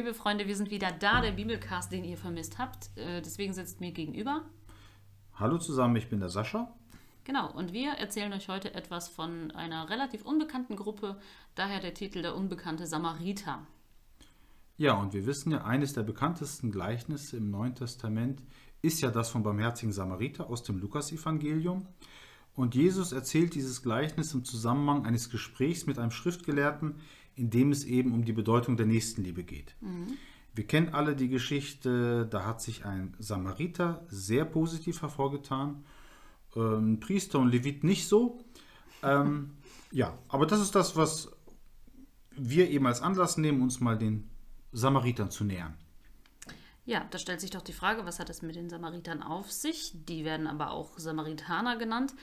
liebe Freunde, wir sind wieder da, der Bibelcast, den ihr vermisst habt. Äh, deswegen sitzt mir gegenüber. Hallo zusammen, ich bin der Sascha. Genau, und wir erzählen euch heute etwas von einer relativ unbekannten Gruppe, daher der Titel Der unbekannte Samariter. Ja, und wir wissen ja, eines der bekanntesten Gleichnisse im Neuen Testament ist ja das vom barmherzigen Samariter aus dem Lukasevangelium. Und Jesus erzählt dieses Gleichnis im Zusammenhang eines Gesprächs mit einem Schriftgelehrten, in dem es eben um die Bedeutung der Nächstenliebe geht. Mhm. Wir kennen alle die Geschichte, da hat sich ein Samariter sehr positiv hervorgetan, ähm, Priester und Levit nicht so. Ähm, ja, aber das ist das, was wir eben als Anlass nehmen, uns mal den Samaritern zu nähern. Ja, da stellt sich doch die Frage, was hat es mit den Samaritern auf sich? Die werden aber auch Samaritaner genannt.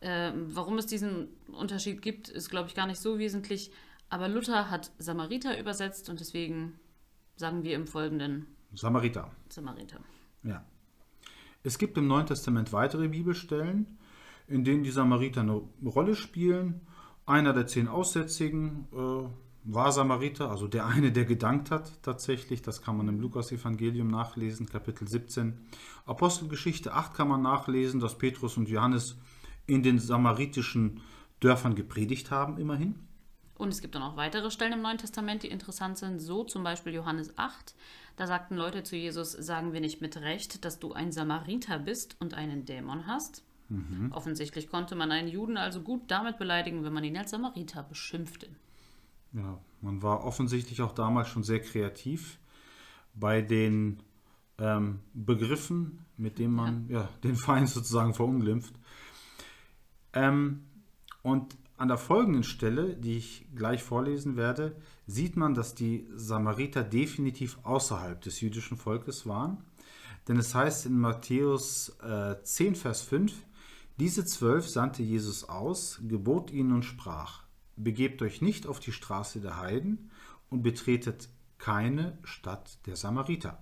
Ähm, warum es diesen Unterschied gibt, ist, glaube ich, gar nicht so wesentlich. Aber Luther hat Samariter übersetzt und deswegen sagen wir im Folgenden Samariter. Samariter. Ja. Es gibt im Neuen Testament weitere Bibelstellen, in denen die Samariter eine Rolle spielen. Einer der zehn Aussätzigen äh, war Samariter, also der eine, der gedankt hat tatsächlich. Das kann man im Lukas-Evangelium nachlesen, Kapitel 17. Apostelgeschichte 8 kann man nachlesen, dass Petrus und Johannes in den samaritischen Dörfern gepredigt haben, immerhin. Und es gibt dann auch weitere Stellen im Neuen Testament, die interessant sind. So zum Beispiel Johannes 8. Da sagten Leute zu Jesus, sagen wir nicht mit Recht, dass du ein Samariter bist und einen Dämon hast. Mhm. Offensichtlich konnte man einen Juden also gut damit beleidigen, wenn man ihn als Samariter beschimpfte. Ja, man war offensichtlich auch damals schon sehr kreativ bei den ähm, Begriffen, mit denen man ja. ja den Feind sozusagen verunglimpft. Ähm, und an der folgenden Stelle, die ich gleich vorlesen werde, sieht man, dass die Samariter definitiv außerhalb des jüdischen Volkes waren. Denn es heißt in Matthäus äh, 10, Vers 5, diese zwölf sandte Jesus aus, gebot ihnen und sprach, begebt euch nicht auf die Straße der Heiden und betretet keine Stadt der Samariter.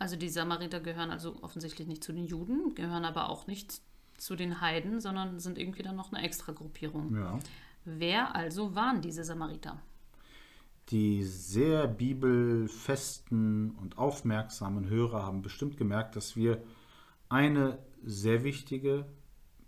Also die Samariter gehören also offensichtlich nicht zu den Juden, gehören aber auch nicht zu den Heiden, sondern sind irgendwie dann noch eine extra Gruppierung. Ja. Wer also waren diese Samariter? Die sehr bibelfesten und aufmerksamen Hörer haben bestimmt gemerkt, dass wir eine sehr wichtige,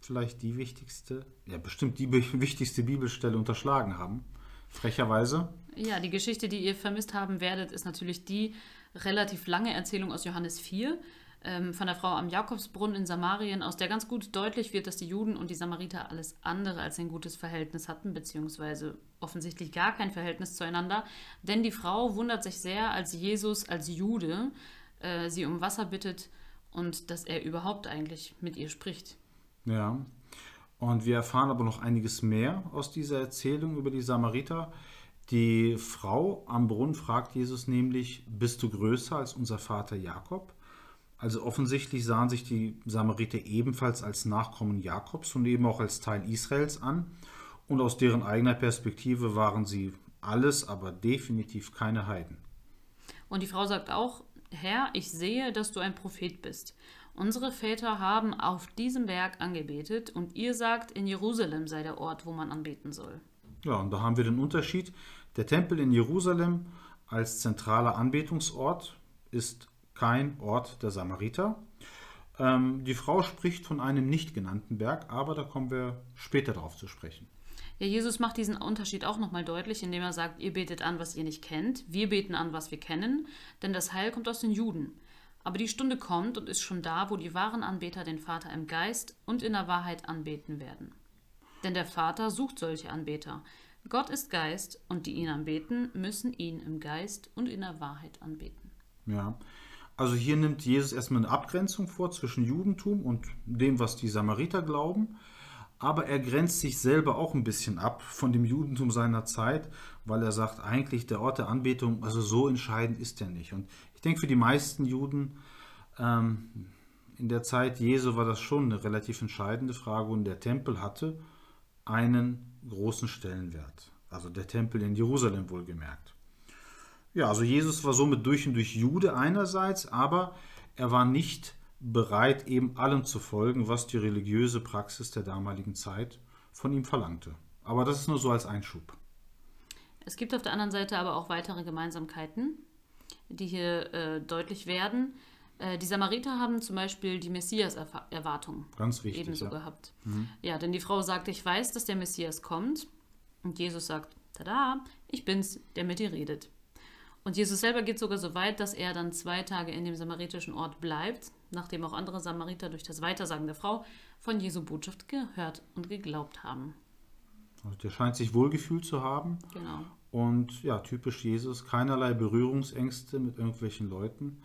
vielleicht die wichtigste, ja bestimmt die wichtigste Bibelstelle unterschlagen haben. Frecherweise. Ja, die Geschichte, die ihr vermisst haben werdet, ist natürlich die relativ lange Erzählung aus Johannes 4 ähm, von der Frau am Jakobsbrunnen in Samarien, aus der ganz gut deutlich wird, dass die Juden und die Samariter alles andere als ein gutes Verhältnis hatten, beziehungsweise offensichtlich gar kein Verhältnis zueinander. Denn die Frau wundert sich sehr, als Jesus als Jude äh, sie um Wasser bittet und dass er überhaupt eigentlich mit ihr spricht. Ja, und wir erfahren aber noch einiges mehr aus dieser Erzählung über die Samariter. Die Frau am Brunnen fragt Jesus nämlich, bist du größer als unser Vater Jakob? Also offensichtlich sahen sich die Samariter ebenfalls als Nachkommen Jakobs und eben auch als Teil Israels an. Und aus deren eigener Perspektive waren sie alles, aber definitiv keine Heiden. Und die Frau sagt auch, Herr, ich sehe, dass du ein Prophet bist. Unsere Väter haben auf diesem Berg angebetet und ihr sagt, in Jerusalem sei der Ort, wo man anbeten soll. Ja, und da haben wir den Unterschied. Der Tempel in Jerusalem als zentraler Anbetungsort ist kein Ort der Samariter. Ähm, die Frau spricht von einem nicht genannten Berg, aber da kommen wir später darauf zu sprechen. Ja, Jesus macht diesen Unterschied auch nochmal deutlich, indem er sagt, ihr betet an, was ihr nicht kennt, wir beten an, was wir kennen, denn das Heil kommt aus den Juden. Aber die Stunde kommt und ist schon da, wo die wahren Anbeter den Vater im Geist und in der Wahrheit anbeten werden. Denn der Vater sucht solche Anbeter. Gott ist Geist und die ihn anbeten, müssen ihn im Geist und in der Wahrheit anbeten. Ja, also hier nimmt Jesus erstmal eine Abgrenzung vor zwischen Judentum und dem, was die Samariter glauben. Aber er grenzt sich selber auch ein bisschen ab von dem Judentum seiner Zeit, weil er sagt, eigentlich der Ort der Anbetung, also so entscheidend ist er nicht. Und ich denke, für die meisten Juden ähm, in der Zeit Jesu war das schon eine relativ entscheidende Frage und der Tempel hatte einen großen Stellenwert. Also der Tempel in Jerusalem wohlgemerkt. Ja, also Jesus war somit durch und durch Jude einerseits, aber er war nicht bereit, eben allem zu folgen, was die religiöse Praxis der damaligen Zeit von ihm verlangte. Aber das ist nur so als Einschub. Es gibt auf der anderen Seite aber auch weitere Gemeinsamkeiten. die hier äh, deutlich werden. Äh, die Samariter haben zum Beispiel die Messias-Erwartung Ganz wichtig. ebenso ja. gehabt. Ja, denn die Frau sagt, ich weiß, dass der Messias kommt. Und Jesus sagt, tada, ich bin's, der mit dir redet. Und Jesus selber geht sogar so weit, dass er dann zwei Tage in dem samaritischen Ort bleibt, nachdem auch andere Samariter durch das Weitersagen der Frau von Jesu Botschaft gehört und geglaubt haben. Also der scheint sich wohlgefühlt zu haben. Genau. Und ja, typisch Jesus, keinerlei Berührungsängste mit irgendwelchen Leuten.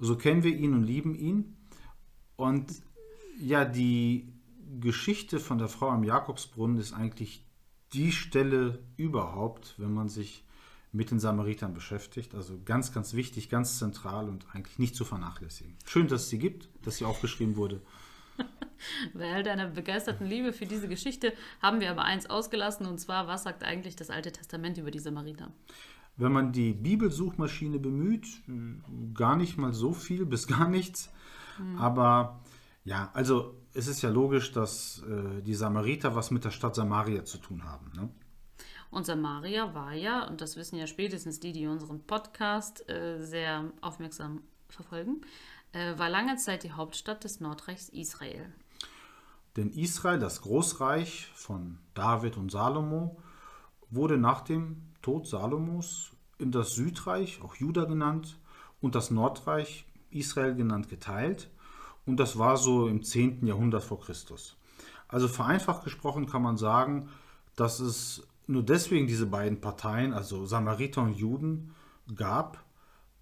So kennen wir ihn und lieben ihn. Und ja, die Geschichte von der Frau am Jakobsbrunnen ist eigentlich die Stelle überhaupt, wenn man sich mit den Samaritern beschäftigt. Also ganz, ganz wichtig, ganz zentral und eigentlich nicht zu vernachlässigen. Schön, dass es sie gibt, dass sie aufgeschrieben wurde. Bei all deiner begeisterten Liebe für diese Geschichte haben wir aber eins ausgelassen, und zwar, was sagt eigentlich das Alte Testament über die Samariter? Wenn man die Bibelsuchmaschine bemüht, gar nicht mal so viel bis gar nichts. Aber ja, also es ist ja logisch, dass äh, die Samariter was mit der Stadt Samaria zu tun haben. Ne? Und Samaria war ja, und das wissen ja spätestens die, die unseren Podcast äh, sehr aufmerksam verfolgen, äh, war lange Zeit die Hauptstadt des Nordreichs Israel. Denn Israel, das Großreich von David und Salomo, wurde nach dem Tod Salomos in das Südreich, auch Juda genannt, und das Nordreich, Israel genannt, geteilt. Und das war so im 10. Jahrhundert vor Christus. Also vereinfacht gesprochen kann man sagen, dass es nur deswegen diese beiden Parteien, also Samariter und Juden, gab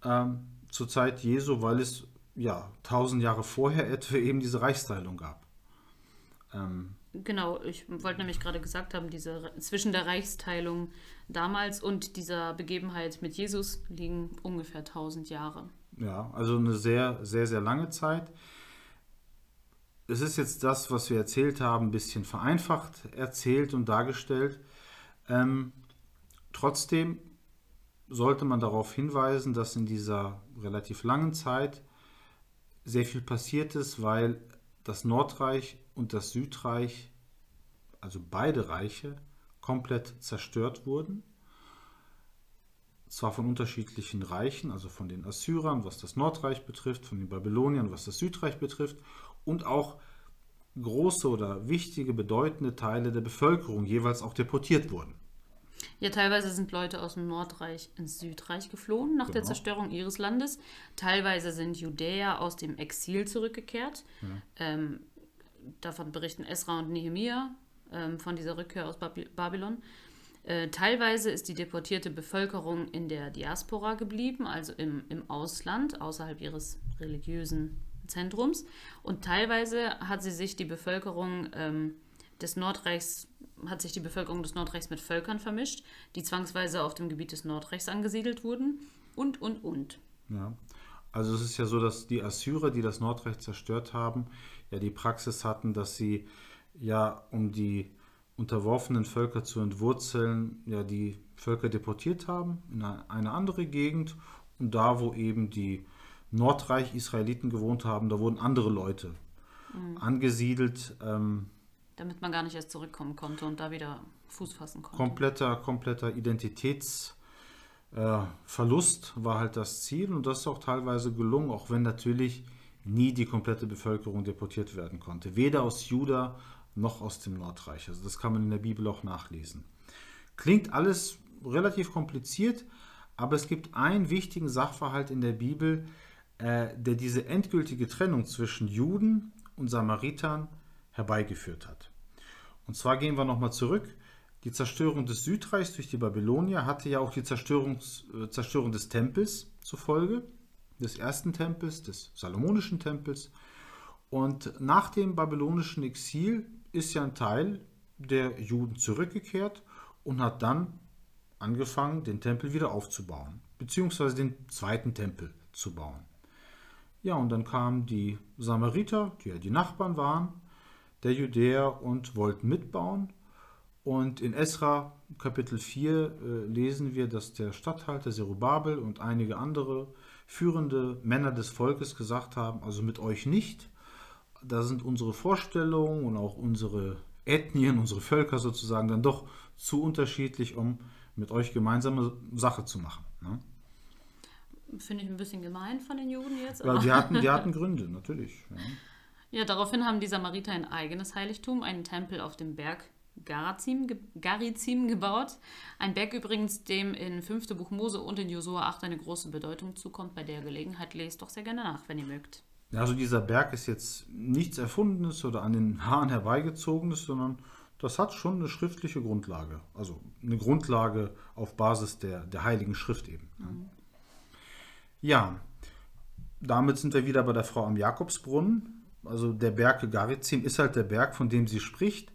ähm, zur Zeit Jesu, weil es ja tausend Jahre vorher etwa eben diese Reichsteilung gab. Ähm, Genau, ich wollte nämlich gerade gesagt haben, diese zwischen der Reichsteilung damals und dieser Begebenheit mit Jesus liegen ungefähr 1000 Jahre. Ja, also eine sehr, sehr, sehr lange Zeit. Es ist jetzt das, was wir erzählt haben, ein bisschen vereinfacht erzählt und dargestellt. Ähm, trotzdem sollte man darauf hinweisen, dass in dieser relativ langen Zeit sehr viel passiert ist, weil das Nordreich und das Südreich, also beide Reiche, komplett zerstört wurden. Zwar von unterschiedlichen Reichen, also von den Assyrern, was das Nordreich betrifft, von den Babyloniern, was das Südreich betrifft, und auch große oder wichtige, bedeutende Teile der Bevölkerung jeweils auch deportiert wurden. Ja, teilweise sind Leute aus dem Nordreich ins Südreich geflohen nach der Genau. Zerstörung ihres Landes. Teilweise sind Judäer aus dem Exil zurückgekehrt. Ähm, davon berichten Esra und Nehemia ähm, von dieser Rückkehr aus Baby Babylon. Äh, teilweise ist die deportierte Bevölkerung in der Diaspora geblieben, also im, im Ausland, außerhalb ihres religiösen Zentrums. Und teilweise hat sie sich die Bevölkerung ähm, des Nordreichs, hat sich die Bevölkerung des Nordreichs mit Völkern vermischt, die zwangsweise auf dem Gebiet des Nordreichs angesiedelt wurden. Und, und, und. Ja. Also es ist ja so, dass die Assyrer, die das Nordreich zerstört haben, ja die Praxis hatten, dass sie ja um die unterworfenen Völker zu entwurzeln, ja die Völker deportiert haben in eine eine andere Gegend und da, wo eben die Nordreich-Israeliten gewohnt haben, da wurden andere Leute angesiedelt. Ähm, Damit man gar nicht erst zurückkommen konnte und da wieder Fuß fassen konnte. kompletter, kompletter Identitätsverlust äh, war halt das Ziel und das ist auch teilweise gelungen, auch wenn natürlich nie die komplette Bevölkerung deportiert werden konnte. Weder aus Juda noch aus dem Nordreich. Also das kann man in der Bibel auch nachlesen. Klingt alles relativ kompliziert, aber es gibt einen wichtigen Sachverhalt in der Bibel, äh, der diese endgültige Trennung zwischen Juden und Samaritern herbeigeführt hat. Und zwar gehen wir nochmal zurück. Die Zerstörung des Südreichs durch die Babylonier hatte ja auch die Zerstörungs, äh, Zerstörung des Tempels zur Folge, des ersten Tempels, des Salomonischen Tempels. Und nach dem babylonischen Exil ist ja ein Teil der Juden zurückgekehrt und hat dann angefangen, den Tempel wieder aufzubauen, beziehungsweise den zweiten Tempel zu bauen. Ja, und dann kamen die Samariter, die ja die Nachbarn waren, der Judäer und wollten mitbauen. Und in Esra Kapitel 4 äh, lesen wir, dass der Statthalter Zerubabel und einige andere führende Männer des Volkes gesagt haben, also mit euch nicht. Da sind unsere Vorstellungen und auch unsere Ethnien, unsere Völker sozusagen dann doch zu unterschiedlich, um mit euch gemeinsame Sache zu machen. Ne? Finde ich ein bisschen gemein von den Juden jetzt. Ja, aber- die hatten, die hatten Gründe, natürlich. Ja. Ja, daraufhin haben die Samariter ein eigenes Heiligtum, einen Tempel auf dem Berg Garizim, Garizim gebaut. Ein Berg übrigens, dem in 5. Buch Mose und in Josua 8 eine große Bedeutung zukommt. Bei der Gelegenheit lest doch sehr gerne nach, wenn ihr mögt. Ja, Also dieser Berg ist jetzt nichts Erfundenes oder an den Haaren herbeigezogenes, sondern das hat schon eine schriftliche Grundlage. Also eine Grundlage auf Basis der, der Heiligen Schrift eben. Ja, damit sind wir wieder bei der Frau am Jakobsbrunnen. Also der Berg Garizim ist halt der Berg, von dem sie spricht.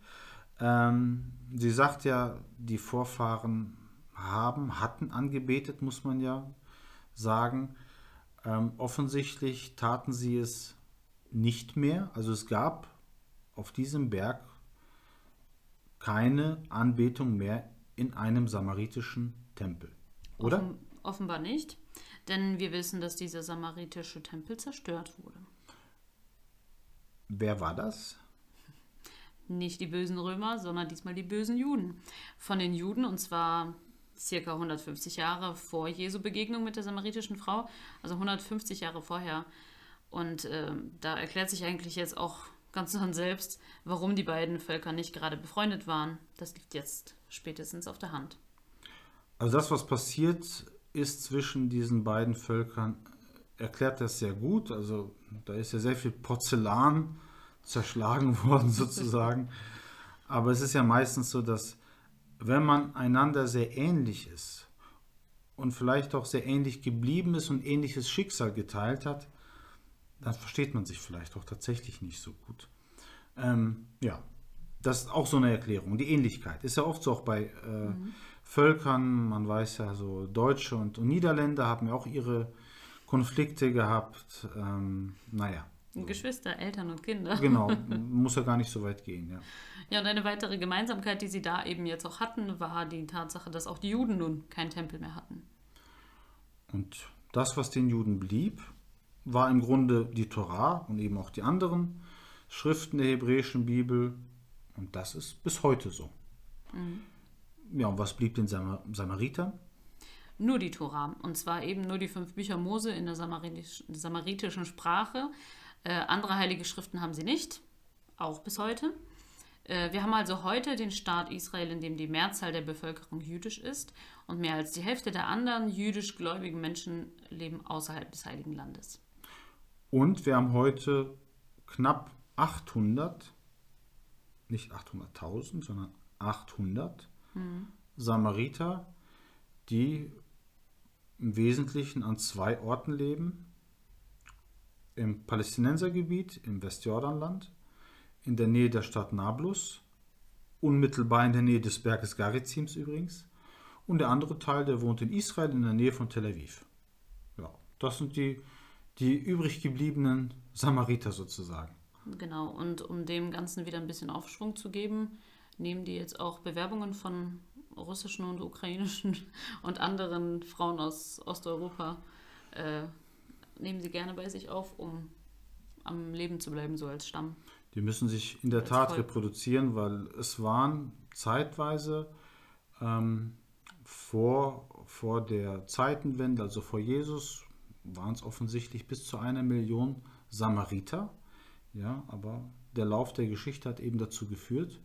Ähm, sie sagt ja, die Vorfahren haben, hatten angebetet, muss man ja sagen. Ähm, offensichtlich taten sie es nicht mehr. Also es gab auf diesem Berg keine Anbetung mehr in einem samaritischen Tempel. Oder? Offen, offenbar nicht, denn wir wissen, dass dieser samaritische Tempel zerstört wurde. Wer war das? Nicht die bösen Römer, sondern diesmal die bösen Juden. Von den Juden, und zwar circa 150 Jahre vor Jesu Begegnung mit der samaritischen Frau, also 150 Jahre vorher. Und ähm, da erklärt sich eigentlich jetzt auch ganz von selbst, warum die beiden Völker nicht gerade befreundet waren. Das liegt jetzt spätestens auf der Hand. Also das, was passiert ist zwischen diesen beiden Völkern, erklärt das sehr gut. Also da ist ja sehr viel Porzellan zerschlagen worden sozusagen. Aber es ist ja meistens so, dass wenn man einander sehr ähnlich ist und vielleicht auch sehr ähnlich geblieben ist und ähnliches Schicksal geteilt hat, dann versteht man sich vielleicht auch tatsächlich nicht so gut. Ähm, ja, das ist auch so eine Erklärung. Die Ähnlichkeit ist ja oft so auch bei äh, Völkern. Man weiß ja, so Deutsche und, und Niederländer haben ja auch ihre Konflikte gehabt. Ähm, naja, Geschwister, Eltern und Kinder. genau, muss ja gar nicht so weit gehen. Ja. Ja, und eine weitere Gemeinsamkeit, die sie da eben jetzt auch hatten, war die Tatsache, dass auch die Juden nun keinen Tempel mehr hatten. Und das, was den Juden blieb, war im Grunde die Torah und eben auch die anderen Schriften der hebräischen Bibel. Und das ist bis heute so. Ja, und was blieb den Samar Samaritern? Nur die Tora. Und zwar eben nur die fünf Bücher Mose in der samaritisch, samaritischen Sprache. Äh, andere heilige Schriften haben sie nicht, auch bis heute. Äh, wir haben also heute den Staat Israel, in dem die Mehrzahl der Bevölkerung jüdisch ist und mehr als die Hälfte der anderen jüdisch gläubigen Menschen leben außerhalb des Heiligen Landes. Und wir haben heute knapp 800, nicht 800.000, sondern 800 Samariter, die im Wesentlichen an zwei Orten leben. Im Palästinensergebiet, im Westjordanland, in der Nähe der Stadt Nablus, unmittelbar in der Nähe des Berges Garizims übrigens. Und der andere Teil, der wohnt in Israel, in der Nähe von Tel Aviv. Ja, das sind die, die übrig gebliebenen Samariter sozusagen. Genau, und um dem Ganzen wieder ein bisschen Aufschwung zu geben, nehmen die jetzt auch Bewerbungen von russischen und ukrainischen und anderen Frauen aus Osteuropa, äh, nehmen sie gerne bei sich auf, um am Leben zu bleiben, so als Stamm. Die müssen sich in der Als Tat Volk. reproduzieren, weil es waren zeitweise ähm, vor, vor der Zeitenwende, also vor Jesus, waren es offensichtlich bis zu einer Million Samariter. Ja, aber der Lauf der Geschichte hat eben dazu geführt,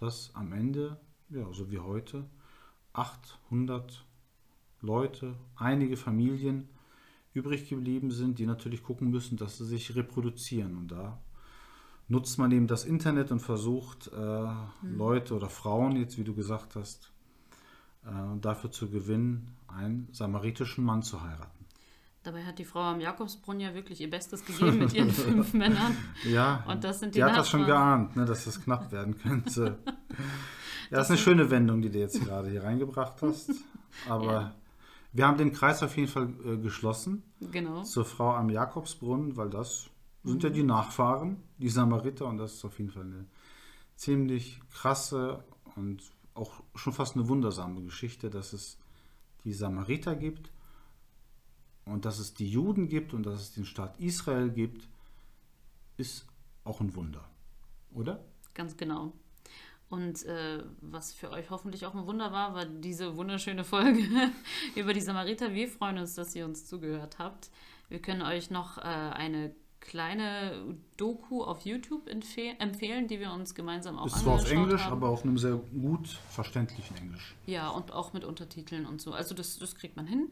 dass am Ende, ja, so wie heute, 800 Leute, einige Familien übrig geblieben sind, die natürlich gucken müssen, dass sie sich reproduzieren. Und da nutzt man eben das Internet und versucht, äh, Leute oder Frauen, jetzt wie du gesagt hast, äh, dafür zu gewinnen, einen samaritischen Mann zu heiraten. Dabei hat die Frau am Jakobsbrunnen ja wirklich ihr Bestes gegeben mit ihren fünf Männern. Ja, Und das sind die die hat das schon geahnt, ne, dass das knapp werden könnte. ja, das ist eine schöne Wendung, die du jetzt gerade hier reingebracht hast. Aber Ja. wir haben den Kreis auf jeden Fall äh, geschlossen Genau. zur Frau am Jakobsbrunnen, weil das sind ja die Nachfahren, die Samariter, und das ist auf jeden Fall eine ziemlich krasse und auch schon fast eine wundersame Geschichte, dass es die Samariter gibt und dass es die Juden gibt und dass es den Staat Israel gibt, ist auch ein Wunder, oder? Ganz genau. Und äh, was für euch hoffentlich auch ein Wunder war, war diese wunderschöne Folge über die Samariter. Wir freuen uns, dass ihr uns zugehört habt. Wir können euch noch äh, eine kleine Doku auf YouTube empfehlen, die wir uns gemeinsam auch Ist zwar auf Englisch, haben. aber auf einem sehr gut verständlichen Englisch. Ja, und auch mit Untertiteln und so. Also das, das kriegt man hin.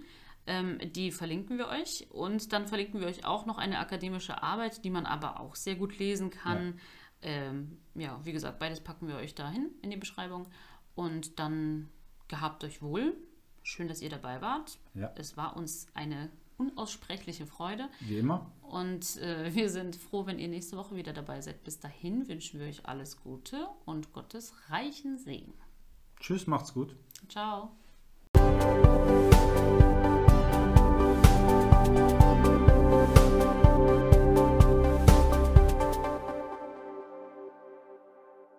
Ähm, die verlinken wir euch. Und dann verlinken wir euch auch noch eine akademische Arbeit, die man aber auch sehr gut lesen kann. Ja ähm, ja, wie gesagt, beides packen wir euch dahin in die Beschreibung. Und dann gehabt euch wohl. Schön, dass ihr dabei wart. Ja. Es war uns eine unaussprechliche Freude. Wie immer. Und äh, wir sind froh, wenn ihr nächste Woche wieder dabei seid. Bis dahin wünschen wir euch alles Gute und Gottes reichen Segen. Tschüss, macht's gut. Ciao.